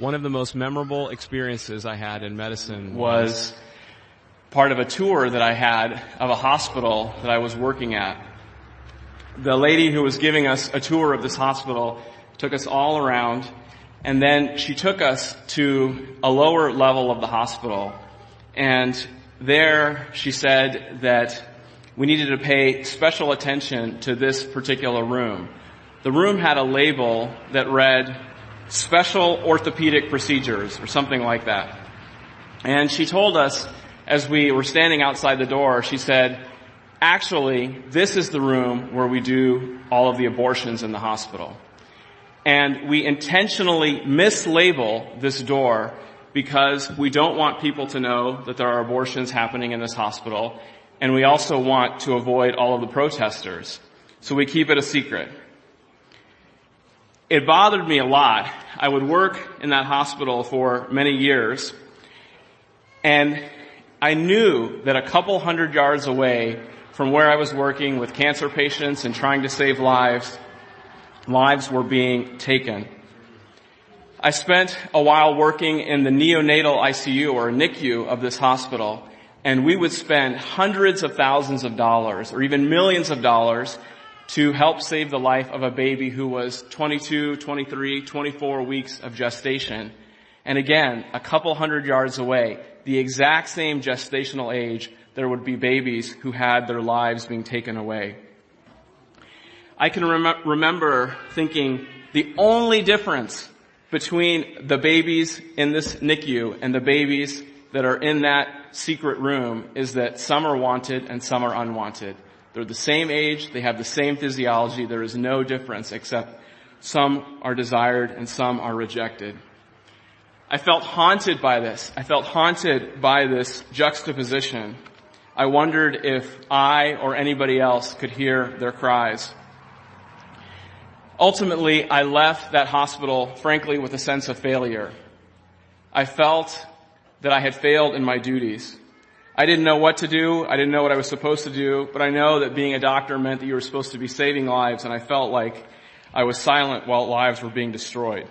One of the most memorable experiences I had in medicine was part of a tour that I had of a hospital that I was working at. The lady who was giving us a tour of this hospital took us all around and then she took us to a lower level of the hospital and there she said that we needed to pay special attention to this particular room. The room had a label that read special orthopedic procedures or something like that. And she told us as we were standing outside the door, she said, actually, this is the room where we do all of the abortions in the hospital. And we intentionally mislabel this door because we don't want people to know that there are abortions happening in this hospital. And we also want to avoid all of the protesters. So we keep it a secret it bothered me a lot. I would work in that hospital for many years and I knew that a couple hundred yards away from where I was working with cancer patients and trying to save lives, lives were being taken. I spent a while working in the neonatal ICU or NICU of this hospital and we would spend hundreds of thousands of dollars or even millions of dollars to help save the life of a baby who was 22, 23, 24 weeks of gestation. And again, a couple hundred yards away, the exact same gestational age, there would be babies who had their lives being taken away. I can rem- remember thinking the only difference between the babies in this NICU and the babies that are in that secret room is that some are wanted and some are unwanted. They're the same age, they have the same physiology, there is no difference except some are desired and some are rejected. I felt haunted by this. I felt haunted by this juxtaposition. I wondered if I or anybody else could hear their cries. Ultimately, I left that hospital, frankly, with a sense of failure. I felt that I had failed in my duties. I didn't know what to do. I didn't know what I was supposed to do, but I know that being a doctor meant that you were supposed to be saving lives and I felt like I was silent while lives were being destroyed.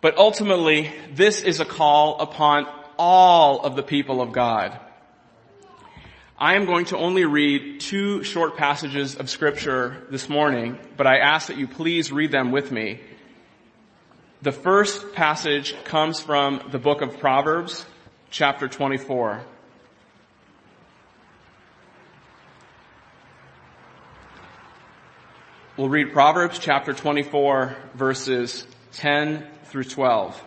But ultimately, this is a call upon all of the people of God. I am going to only read two short passages of scripture this morning, but I ask that you please read them with me. The first passage comes from the book of Proverbs, chapter 24. We'll read Proverbs chapter 24 verses 10 through 12.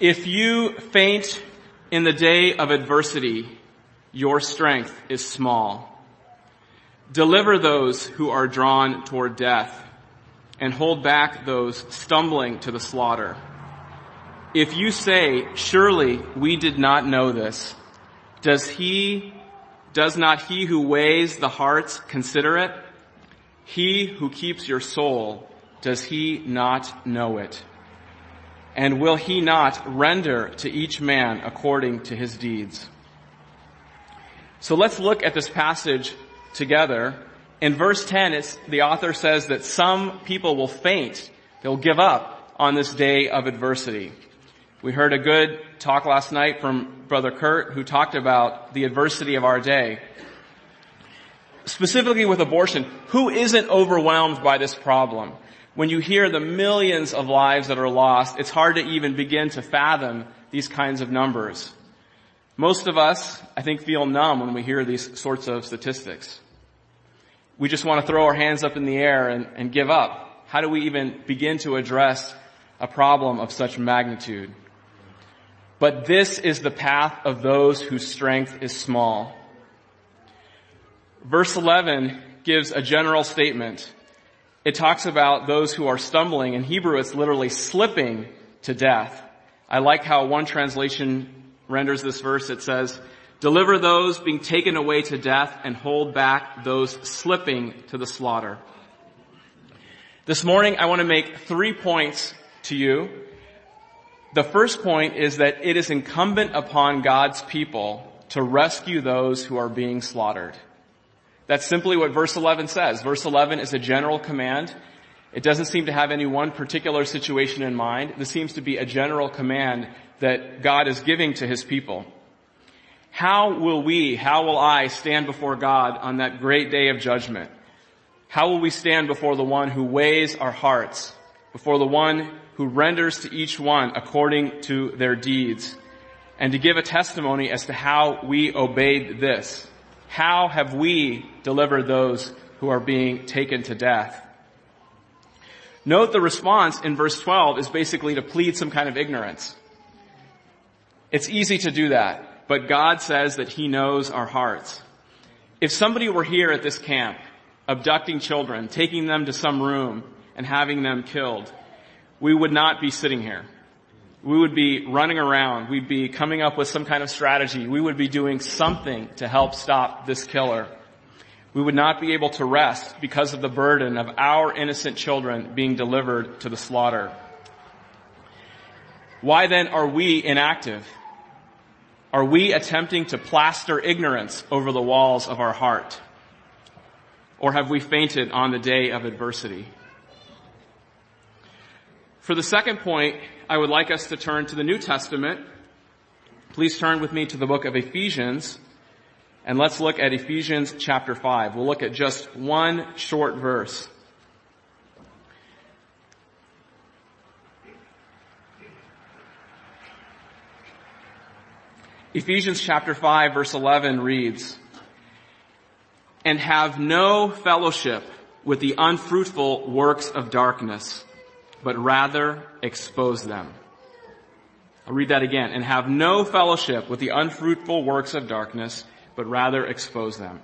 If you faint in the day of adversity, your strength is small. Deliver those who are drawn toward death and hold back those stumbling to the slaughter. If you say, surely we did not know this, does he, does not he who weighs the hearts consider it? He who keeps your soul, does he not know it? And will he not render to each man according to his deeds? So let's look at this passage together. In verse 10, it's, the author says that some people will faint. They'll give up on this day of adversity. We heard a good talk last night from Brother Kurt who talked about the adversity of our day. Specifically with abortion, who isn't overwhelmed by this problem? When you hear the millions of lives that are lost, it's hard to even begin to fathom these kinds of numbers. Most of us, I think, feel numb when we hear these sorts of statistics. We just want to throw our hands up in the air and, and give up. How do we even begin to address a problem of such magnitude? But this is the path of those whose strength is small. Verse 11 gives a general statement. It talks about those who are stumbling. In Hebrew, it's literally slipping to death. I like how one translation renders this verse. It says, deliver those being taken away to death and hold back those slipping to the slaughter. This morning, I want to make three points to you the first point is that it is incumbent upon God's people to rescue those who are being slaughtered. That's simply what verse 11 says. Verse 11 is a general command. It doesn't seem to have any one particular situation in mind. This seems to be a general command that God is giving to his people. How will we, how will I stand before God on that great day of judgment? How will we stand before the one who weighs our hearts, before the one who renders to each one according to their deeds, and to give a testimony as to how we obeyed this? How have we delivered those who are being taken to death? Note the response in verse 12 is basically to plead some kind of ignorance. It's easy to do that, but God says that He knows our hearts. If somebody were here at this camp, abducting children, taking them to some room, and having them killed, we would not be sitting here. We would be running around. We'd be coming up with some kind of strategy. We would be doing something to help stop this killer we would not be able to rest because of the burden of our innocent children being delivered to the slaughter. Why then are we inactive? Are we attempting to plaster ignorance over the walls of our heart? Or have we fainted on the day of adversity? For the second point, I would like us to turn to the New Testament. Please turn with me to the book of Ephesians, and let's look at Ephesians chapter 5. We'll look at just one short verse. Ephesians chapter 5 verse 11 reads, And have no fellowship with the unfruitful works of darkness, but rather expose them. I'll read that again. And have no fellowship with the unfruitful works of darkness, but rather expose them.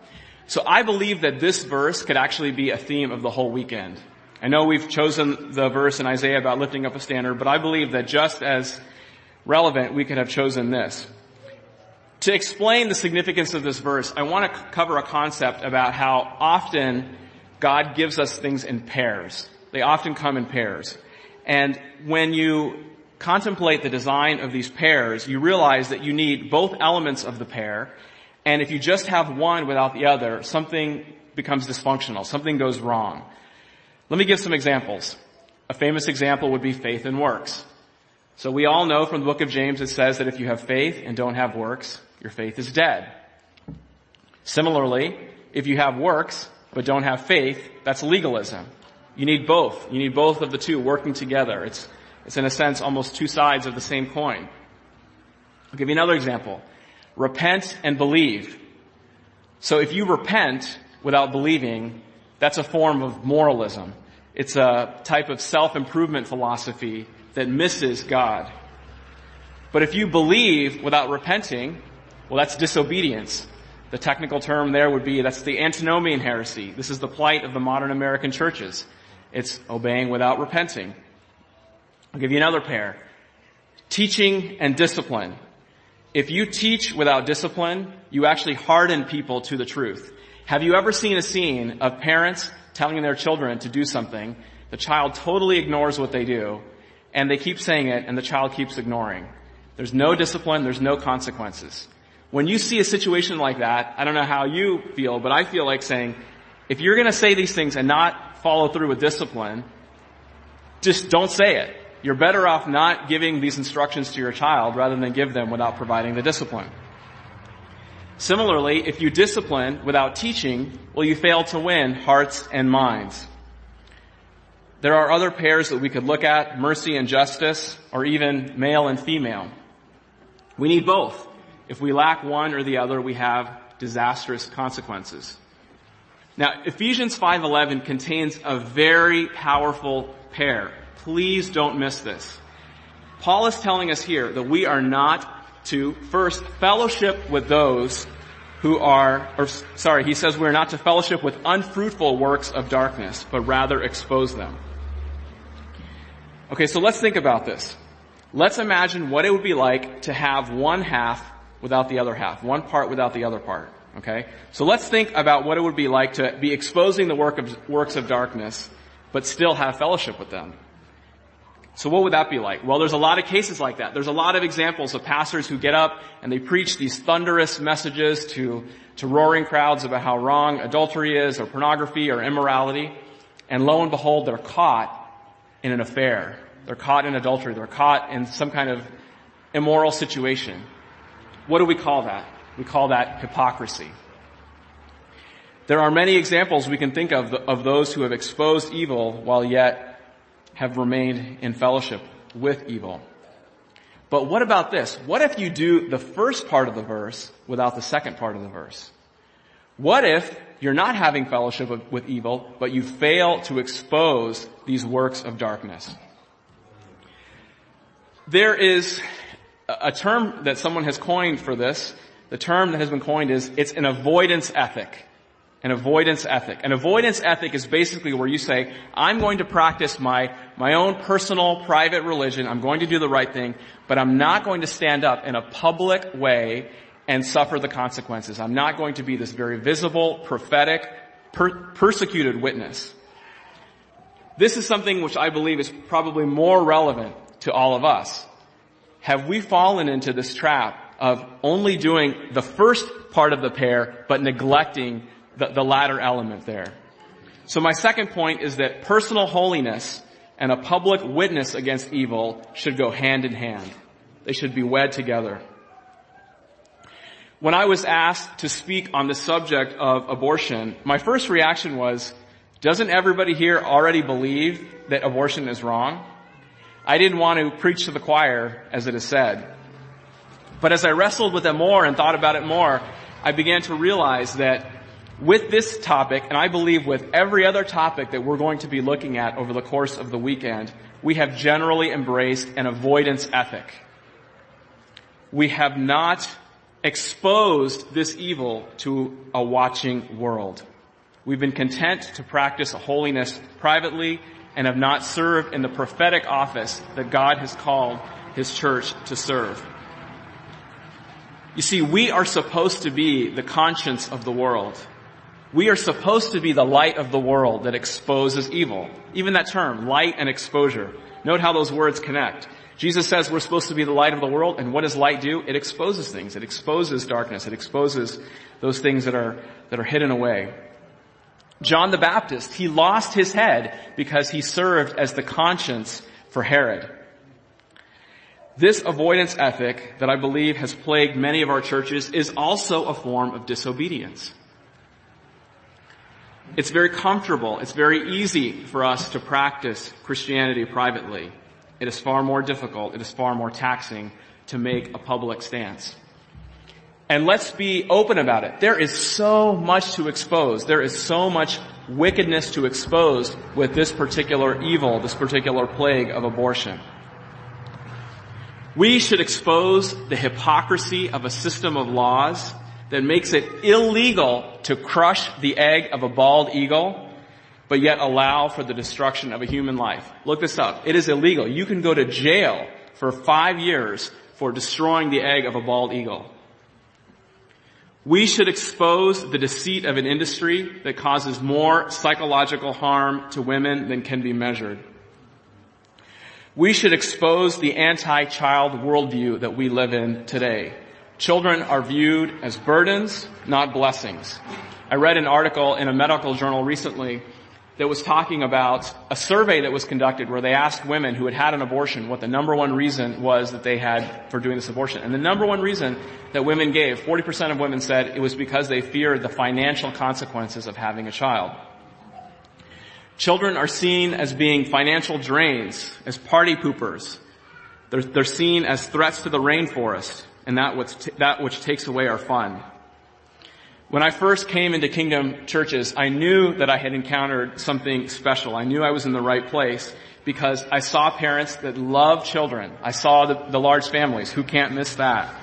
So I believe that this verse could actually be a theme of the whole weekend. I know we've chosen the verse in Isaiah about lifting up a standard, but I believe that just as relevant, we could have chosen this. To explain the significance of this verse, I want to cover a concept about how often God gives us things in pairs. They often come in pairs. And when you contemplate the design of these pairs, you realize that you need both elements of the pair and if you just have one without the other, something becomes dysfunctional. Something goes wrong. Let me give some examples. A famous example would be faith and works. So we all know from the book of James it says that if you have faith and don't have works, your faith is dead. Similarly, if you have works but don't have faith, that's legalism. You need both. You need both of the two working together. It's, it's in a sense almost two sides of the same coin. I'll give you another example. Repent and believe. So if you repent without believing, that's a form of moralism. It's a type of self-improvement philosophy that misses God. But if you believe without repenting, well that's disobedience. The technical term there would be, that's the antinomian heresy. This is the plight of the modern American churches. It's obeying without repenting. I'll give you another pair. Teaching and discipline. If you teach without discipline, you actually harden people to the truth. Have you ever seen a scene of parents telling their children to do something, the child totally ignores what they do, and they keep saying it, and the child keeps ignoring? There's no discipline, there's no consequences. When you see a situation like that, I don't know how you feel, but I feel like saying, if you're gonna say these things and not follow through with discipline, just don't say it. You're better off not giving these instructions to your child rather than give them without providing the discipline. Similarly, if you discipline without teaching, well, you fail to win hearts and minds. There are other pairs that we could look at, mercy and justice, or even male and female. We need both. If we lack one or the other, we have disastrous consequences. Now, Ephesians 5.11 contains a very powerful pair. Please don't miss this. Paul is telling us here that we are not to first fellowship with those who are, or sorry, he says we're not to fellowship with unfruitful works of darkness, but rather expose them. Okay, so let's think about this. Let's imagine what it would be like to have one half without the other half, one part without the other part. Okay? So let's think about what it would be like to be exposing the work of, works of darkness, but still have fellowship with them. So what would that be like? Well, there's a lot of cases like that. There's a lot of examples of pastors who get up and they preach these thunderous messages to, to roaring crowds about how wrong adultery is or pornography or immorality. And lo and behold, they're caught in an affair. They're caught in adultery. They're caught in some kind of immoral situation. What do we call that? We call that hypocrisy. There are many examples we can think of of those who have exposed evil while yet have remained in fellowship with evil. But what about this? What if you do the first part of the verse without the second part of the verse? What if you're not having fellowship with, evil, but you fail to expose these works of darkness? There is a term that someone has coined for this. The term that has been coined is, it's an avoidance ethic. An avoidance ethic. An avoidance ethic is basically where you say, I'm going to practice my, my own personal, private religion. I'm going to do the right thing, but I'm not going to stand up in a public way and suffer the consequences. I'm not going to be this very visible, prophetic, per- persecuted witness. This is something which I believe is probably more relevant to all of us. Have we fallen into this trap of only doing the first part of the pair, but neglecting the, the latter element there. So my second point is that personal holiness and a public witness against evil should go hand in hand. They should be wed together. When I was asked to speak on the subject of abortion, my first reaction was, doesn't everybody here already believe that abortion is wrong? I didn't want to preach to the choir, as it is said. But as I wrestled with it more and thought about it more, I began to realize that with this topic, and I believe with every other topic that we're going to be looking at over the course of the weekend, we have generally embraced an avoidance ethic. We have not exposed this evil to a watching world. We've been content to practice holiness privately and have not served in the prophetic office that God has called His church to serve. You see, we are supposed to be the conscience of the world. We are supposed to be the light of the world that exposes evil. Even that term, light and exposure. Note how those words connect. Jesus says we're supposed to be the light of the world, and what does light do? It exposes things. It exposes darkness. It exposes those things that are, that are hidden away. John the Baptist, he lost his head because he served as the conscience for Herod. This avoidance ethic that I believe has plagued many of our churches is also a form of disobedience. It's very comfortable. It's very easy for us to practice Christianity privately. It is far more difficult. It is far more taxing to make a public stance. And let's be open about it. There is so much to expose. There is so much wickedness to expose with this particular evil, this particular plague of abortion. We should expose the hypocrisy of a system of laws that makes it illegal to crush the egg of a bald eagle, but yet allow for the destruction of a human life. Look this up. It is illegal. You can go to jail for five years for destroying the egg of a bald eagle. We should expose the deceit of an industry that causes more psychological harm to women than can be measured. We should expose the anti-child worldview that we live in today. Children are viewed as burdens, not blessings. I read an article in a medical journal recently that was talking about a survey that was conducted where they asked women who had had an abortion what the number one reason was that they had for doing this abortion. And the number one reason that women gave, 40% of women said it was because they feared the financial consequences of having a child. Children are seen as being financial drains, as party poopers. They're, they're seen as threats to the rainforest and that which, t- that which takes away our fun. When I first came into Kingdom churches, I knew that I had encountered something special. I knew I was in the right place because I saw parents that love children. I saw the, the large families. Who can't miss that?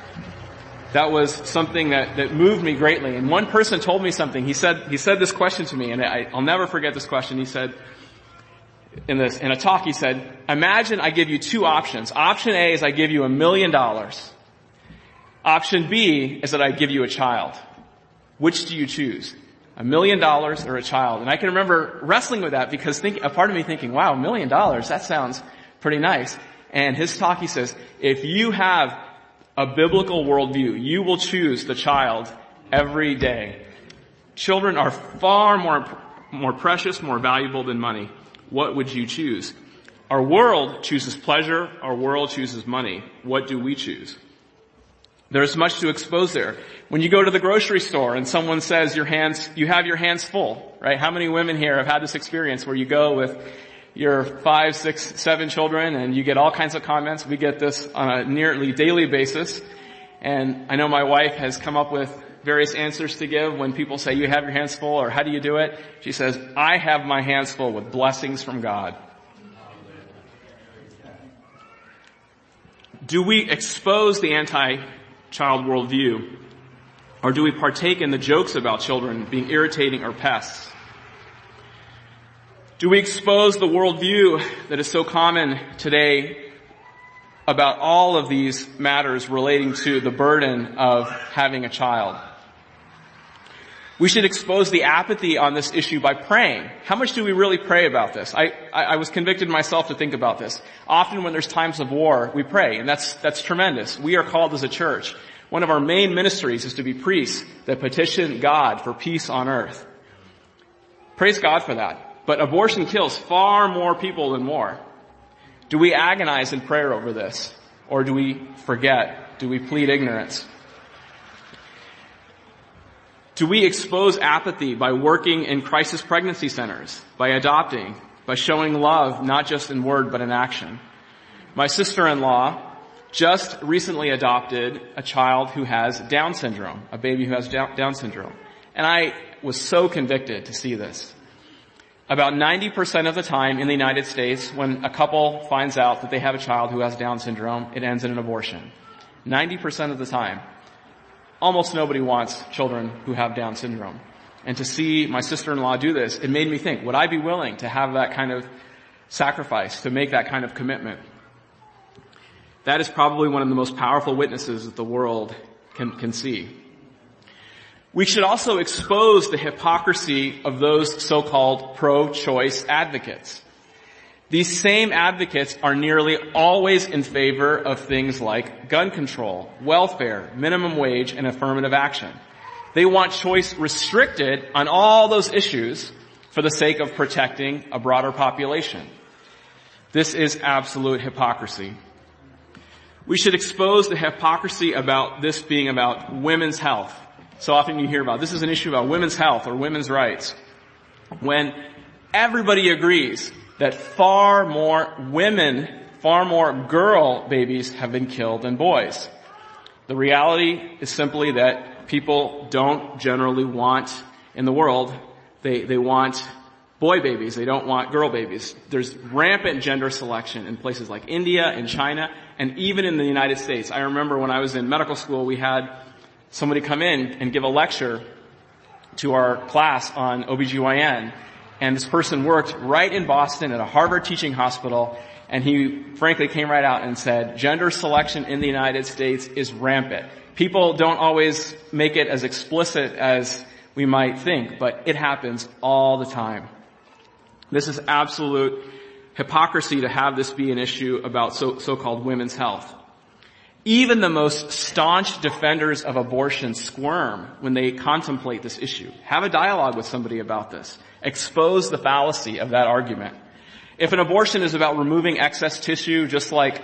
That was something that, that moved me greatly. And one person told me something. He said, he said this question to me, and I, I'll never forget this question. He said, in this, in a talk, he said, imagine I give you two options. Option A is I give you a million dollars. Option B is that I give you a child. Which do you choose? A million dollars or a child? And I can remember wrestling with that because think, a part of me thinking, wow, a million dollars, that sounds pretty nice. And his talk, he says, if you have a biblical worldview, you will choose the child every day. Children are far more, more precious, more valuable than money. What would you choose? Our world chooses pleasure. Our world chooses money. What do we choose? There's much to expose there. When you go to the grocery store and someone says your hands, you have your hands full, right? How many women here have had this experience where you go with your five, six, seven children and you get all kinds of comments? We get this on a nearly daily basis. And I know my wife has come up with various answers to give when people say you have your hands full or how do you do it? She says, I have my hands full with blessings from God. Do we expose the anti-child worldview? Or do we partake in the jokes about children being irritating or pests? Do we expose the worldview that is so common today about all of these matters relating to the burden of having a child? We should expose the apathy on this issue by praying. How much do we really pray about this? I, I, I, was convicted myself to think about this. Often when there's times of war, we pray, and that's, that's tremendous. We are called as a church. One of our main ministries is to be priests that petition God for peace on earth. Praise God for that. But abortion kills far more people than war. Do we agonize in prayer over this? Or do we forget? Do we plead ignorance? Do we expose apathy by working in crisis pregnancy centers, by adopting, by showing love not just in word but in action? My sister-in-law just recently adopted a child who has Down syndrome, a baby who has Down syndrome. And I was so convicted to see this. About 90% of the time in the United States, when a couple finds out that they have a child who has Down syndrome, it ends in an abortion. 90% of the time almost nobody wants children who have Down syndrome. And to see my sister-in-law do this, it made me think, would I be willing to have that kind of sacrifice, to make that kind of commitment? That is probably one of the most powerful witnesses that the world can, can see. We should also expose the hypocrisy of those so-called pro-choice advocates. These same advocates are nearly always in favor of things like gun control, welfare, minimum wage, and affirmative action. They want choice restricted on all those issues for the sake of protecting a broader population. This is absolute hypocrisy. We should expose the hypocrisy about this being about women's health. So often you hear about this is an issue about women's health or women's rights. When everybody agrees that far more women, far more girl babies have been killed than boys. The reality is simply that people don't generally want in the world, they, they want boy babies, they don't want girl babies. There's rampant gender selection in places like India and China, and even in the United States. I remember when I was in medical school, we had somebody come in and give a lecture to our class on OBGYN, and this person worked right in Boston at a Harvard teaching hospital and he frankly came right out and said, gender selection in the United States is rampant. People don't always make it as explicit as we might think, but it happens all the time. This is absolute hypocrisy to have this be an issue about so, so-called women's health. Even the most staunch defenders of abortion squirm when they contemplate this issue. Have a dialogue with somebody about this. Expose the fallacy of that argument. If an abortion is about removing excess tissue, just like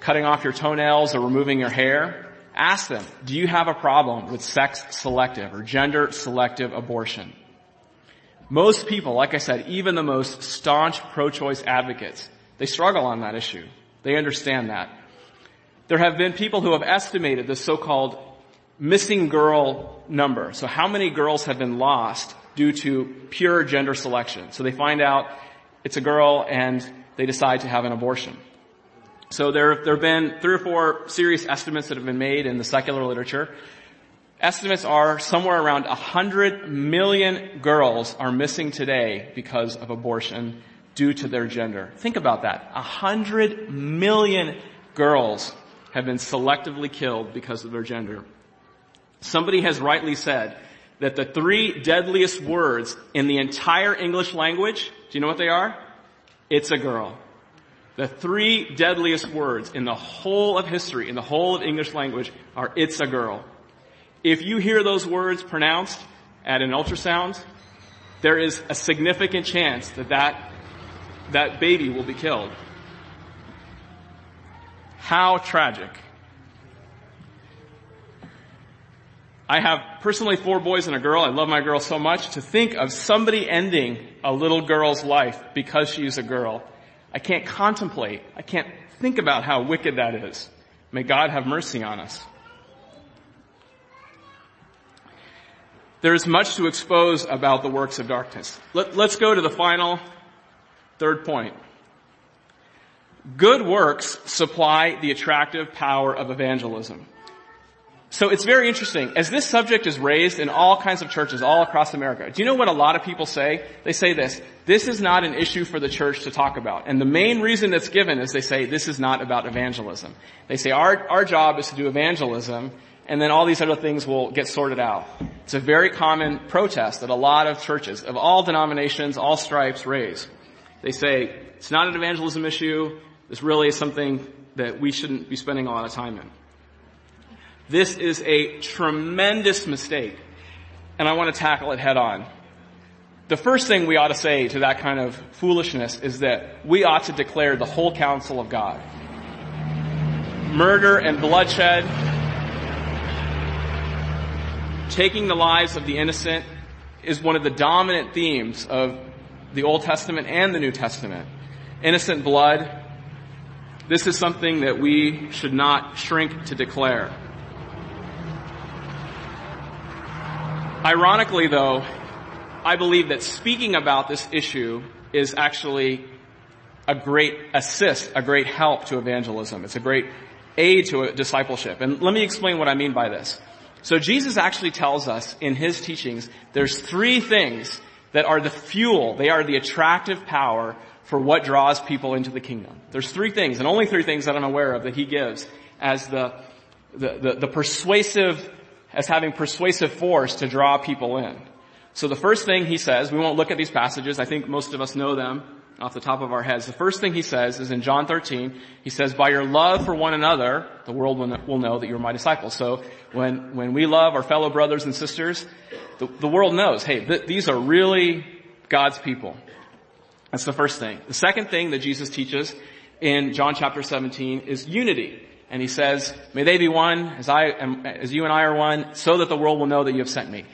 cutting off your toenails or removing your hair, ask them, do you have a problem with sex selective or gender selective abortion? Most people, like I said, even the most staunch pro-choice advocates, they struggle on that issue. They understand that. There have been people who have estimated the so-called missing girl number. So how many girls have been lost due to pure gender selection? So they find out it's a girl and they decide to have an abortion. So there, there have been three or four serious estimates that have been made in the secular literature. Estimates are somewhere around 100 million girls are missing today because of abortion due to their gender. Think about that. 100 million girls have been selectively killed because of their gender. Somebody has rightly said that the three deadliest words in the entire English language, do you know what they are? It's a girl. The three deadliest words in the whole of history, in the whole of English language are it's a girl. If you hear those words pronounced at an ultrasound, there is a significant chance that that, that baby will be killed. How tragic. I have personally four boys and a girl. I love my girl so much. To think of somebody ending a little girl's life because she's a girl, I can't contemplate. I can't think about how wicked that is. May God have mercy on us. There is much to expose about the works of darkness. Let, us go to the final third point. Good works supply the attractive power of evangelism. So it's very interesting. As this subject is raised in all kinds of churches all across America, do you know what a lot of people say? They say this, this is not an issue for the church to talk about. And the main reason that's given is they say this is not about evangelism. They say our, our job is to do evangelism and then all these other things will get sorted out. It's a very common protest that a lot of churches of all denominations, all stripes raise. They say it's not an evangelism issue. This really is something that we shouldn't be spending a lot of time in. This is a tremendous mistake, and I want to tackle it head on. The first thing we ought to say to that kind of foolishness is that we ought to declare the whole counsel of God. Murder and bloodshed, taking the lives of the innocent is one of the dominant themes of the Old Testament and the New Testament. Innocent blood. This is something that we should not shrink to declare. Ironically though, I believe that speaking about this issue is actually a great assist, a great help to evangelism. It's a great aid to discipleship. And let me explain what I mean by this. So Jesus actually tells us in his teachings, there's three things that are the fuel, they are the attractive power for what draws people into the kingdom. There's three things, and only three things that I'm aware of that he gives as the, the, the, the persuasive as having persuasive force to draw people in. So the first thing he says, we won't look at these passages, I think most of us know them off the top of our heads. The first thing he says is in John 13, he says, by your love for one another, the world will know that you're my disciples. So when, when we love our fellow brothers and sisters, the, the world knows, hey, th- these are really God's people. That's the first thing. The second thing that Jesus teaches in John chapter 17 is unity. And he says, may they be one as I am, as you and I are one, so that the world will know that you have sent me.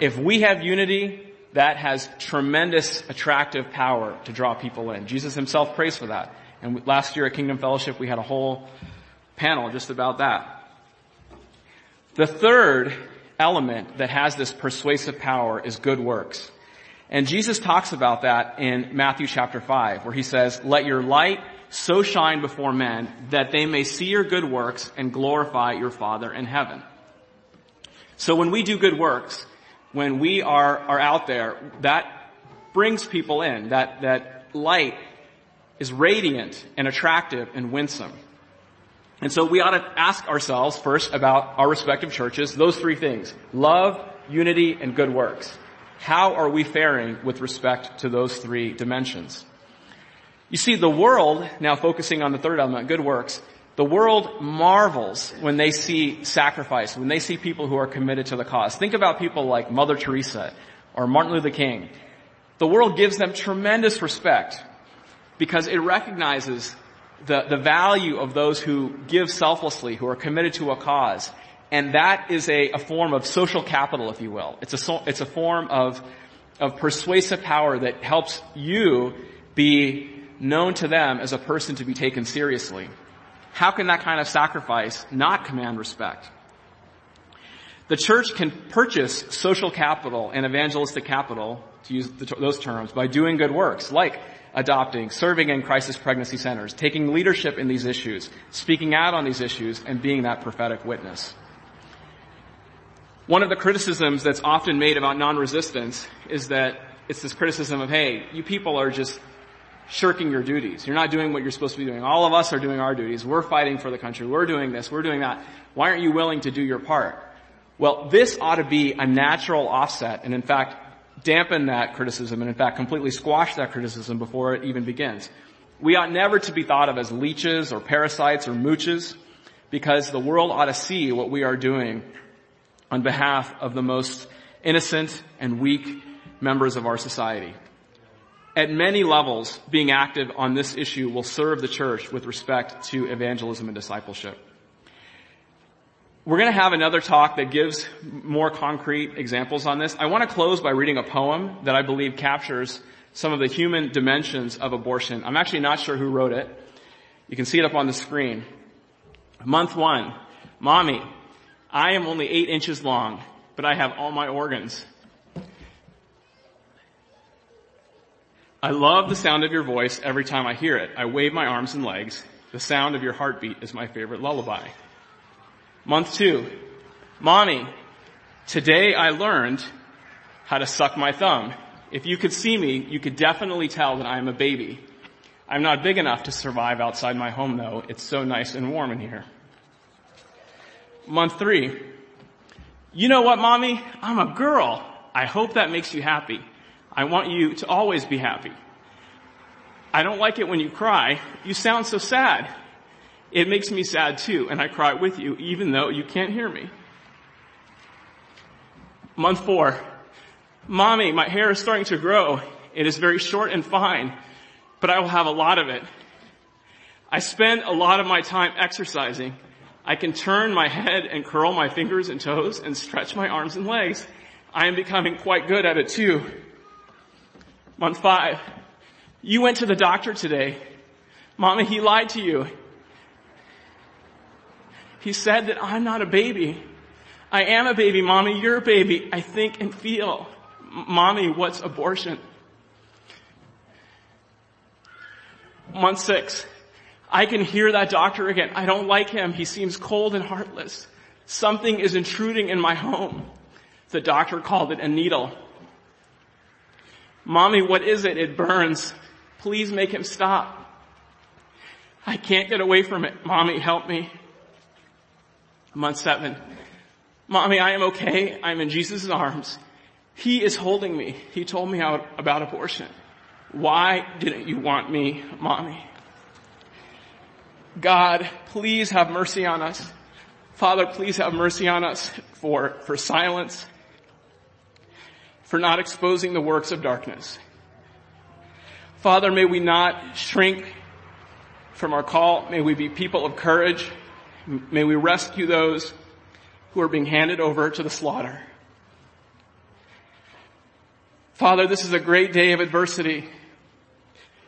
If we have unity, that has tremendous attractive power to draw people in. Jesus himself prays for that. And last year at Kingdom Fellowship, we had a whole panel just about that. The third element that has this persuasive power is good works. And Jesus talks about that in Matthew chapter 5, where he says, let your light so shine before men that they may see your good works and glorify your Father in heaven. So when we do good works, when we are, are out there, that brings people in. That, that light is radiant and attractive and winsome. And so we ought to ask ourselves first about our respective churches, those three things. Love, unity, and good works. How are we faring with respect to those three dimensions? You see, the world, now focusing on the third element, good works, the world marvels when they see sacrifice, when they see people who are committed to the cause. Think about people like Mother Teresa or Martin Luther King. The world gives them tremendous respect because it recognizes the, the value of those who give selflessly, who are committed to a cause. And that is a, a form of social capital, if you will. It's a, it's a form of, of persuasive power that helps you be known to them as a person to be taken seriously. How can that kind of sacrifice not command respect? The church can purchase social capital and evangelistic capital, to use the, those terms, by doing good works, like adopting, serving in crisis pregnancy centers, taking leadership in these issues, speaking out on these issues, and being that prophetic witness. One of the criticisms that's often made about non-resistance is that it's this criticism of, hey, you people are just shirking your duties. You're not doing what you're supposed to be doing. All of us are doing our duties. We're fighting for the country. We're doing this. We're doing that. Why aren't you willing to do your part? Well, this ought to be a natural offset and in fact dampen that criticism and in fact completely squash that criticism before it even begins. We ought never to be thought of as leeches or parasites or mooches because the world ought to see what we are doing on behalf of the most innocent and weak members of our society. At many levels, being active on this issue will serve the church with respect to evangelism and discipleship. We're going to have another talk that gives more concrete examples on this. I want to close by reading a poem that I believe captures some of the human dimensions of abortion. I'm actually not sure who wrote it. You can see it up on the screen. Month one. Mommy, I am only eight inches long, but I have all my organs. I love the sound of your voice every time I hear it. I wave my arms and legs. The sound of your heartbeat is my favorite lullaby. Month two. Mommy, today I learned how to suck my thumb. If you could see me, you could definitely tell that I am a baby. I'm not big enough to survive outside my home though. It's so nice and warm in here. Month three. You know what, mommy? I'm a girl. I hope that makes you happy. I want you to always be happy. I don't like it when you cry. You sound so sad. It makes me sad too, and I cry with you even though you can't hear me. Month four. Mommy, my hair is starting to grow. It is very short and fine, but I will have a lot of it. I spend a lot of my time exercising. I can turn my head and curl my fingers and toes and stretch my arms and legs. I am becoming quite good at it too. Month five. You went to the doctor today. Mama, he lied to you. He said that I'm not a baby. I am a baby, mommy. You're a baby. I think and feel. Mommy, what's abortion? Month six. I can hear that doctor again. I don't like him. He seems cold and heartless. Something is intruding in my home. The doctor called it a needle. Mommy, what is it? It burns. Please make him stop. I can't get away from it. Mommy, help me. Month seven. Mommy, I am okay. I'm in Jesus' arms. He is holding me. He told me about abortion. Why didn't you want me, mommy? God, please have mercy on us. Father, please have mercy on us for, for silence, for not exposing the works of darkness. Father, may we not shrink from our call. May we be people of courage. May we rescue those who are being handed over to the slaughter. Father, this is a great day of adversity.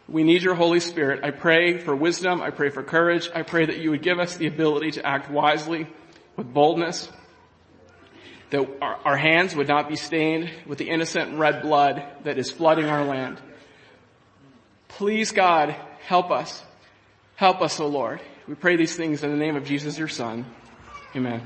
We need your Holy Spirit. I pray for wisdom. I pray for courage. I pray that you would give us the ability to act wisely with boldness. That our, our hands would not be stained with the innocent red blood that is flooding our land. Please God, help us. Help us, O Lord. We pray these things in the name of Jesus, your son. Amen.